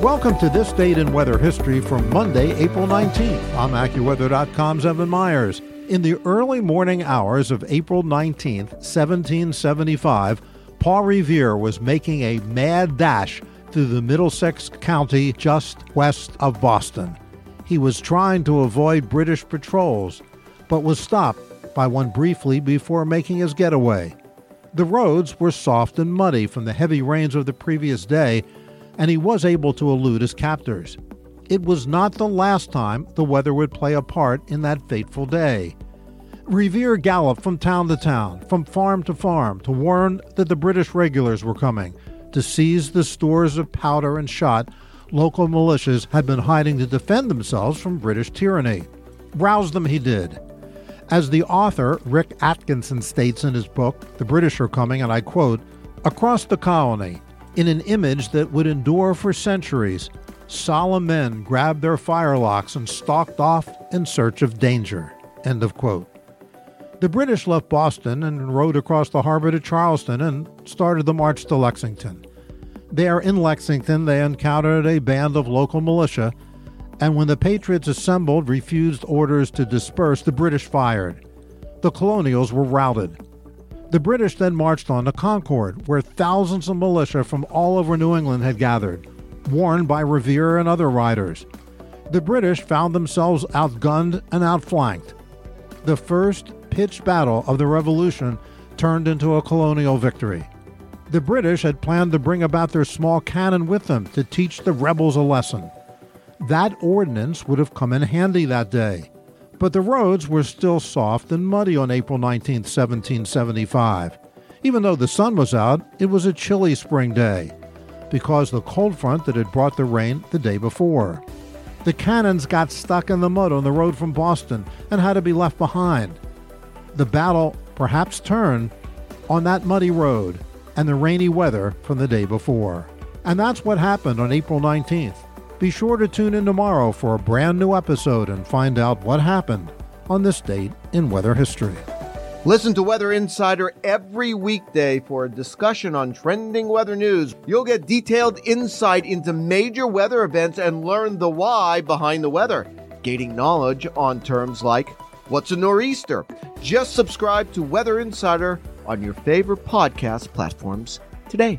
Welcome to this date in weather history from Monday, April 19th. I'm AccuWeather.com's Evan Myers. In the early morning hours of April 19th, 1775, Paul Revere was making a mad dash through the Middlesex County just west of Boston. He was trying to avoid British patrols, but was stopped by one briefly before making his getaway. The roads were soft and muddy from the heavy rains of the previous day, and he was able to elude his captors. It was not the last time the weather would play a part in that fateful day. Revere galloped from town to town, from farm to farm, to warn that the British regulars were coming to seize the stores of powder and shot local militias had been hiding to defend themselves from British tyranny. Rouse them he did. As the author, Rick Atkinson, states in his book, The British Are Coming, and I quote, Across the colony, in an image that would endure for centuries, solemn men grabbed their firelocks and stalked off in search of danger. End of quote. The British left Boston and rode across the harbor to Charlestown and started the march to Lexington. There in Lexington, they encountered a band of local militia, and when the Patriots assembled, refused orders to disperse, the British fired. The colonials were routed. The British then marched on to Concord, where thousands of militia from all over New England had gathered, warned by Revere and other riders. The British found themselves outgunned and outflanked. The first pitched battle of the Revolution turned into a colonial victory. The British had planned to bring about their small cannon with them to teach the rebels a lesson. That ordnance would have come in handy that day. But the roads were still soft and muddy on April 19, 1775. Even though the sun was out, it was a chilly spring day because the cold front that had brought the rain the day before. The cannons got stuck in the mud on the road from Boston and had to be left behind. The battle perhaps turned on that muddy road and the rainy weather from the day before. And that's what happened on April 19th. Be sure to tune in tomorrow for a brand new episode and find out what happened on this date in weather history. Listen to Weather Insider every weekday for a discussion on trending weather news. You'll get detailed insight into major weather events and learn the why behind the weather, gaining knowledge on terms like what's a nor'easter. Just subscribe to Weather Insider on your favorite podcast platforms today.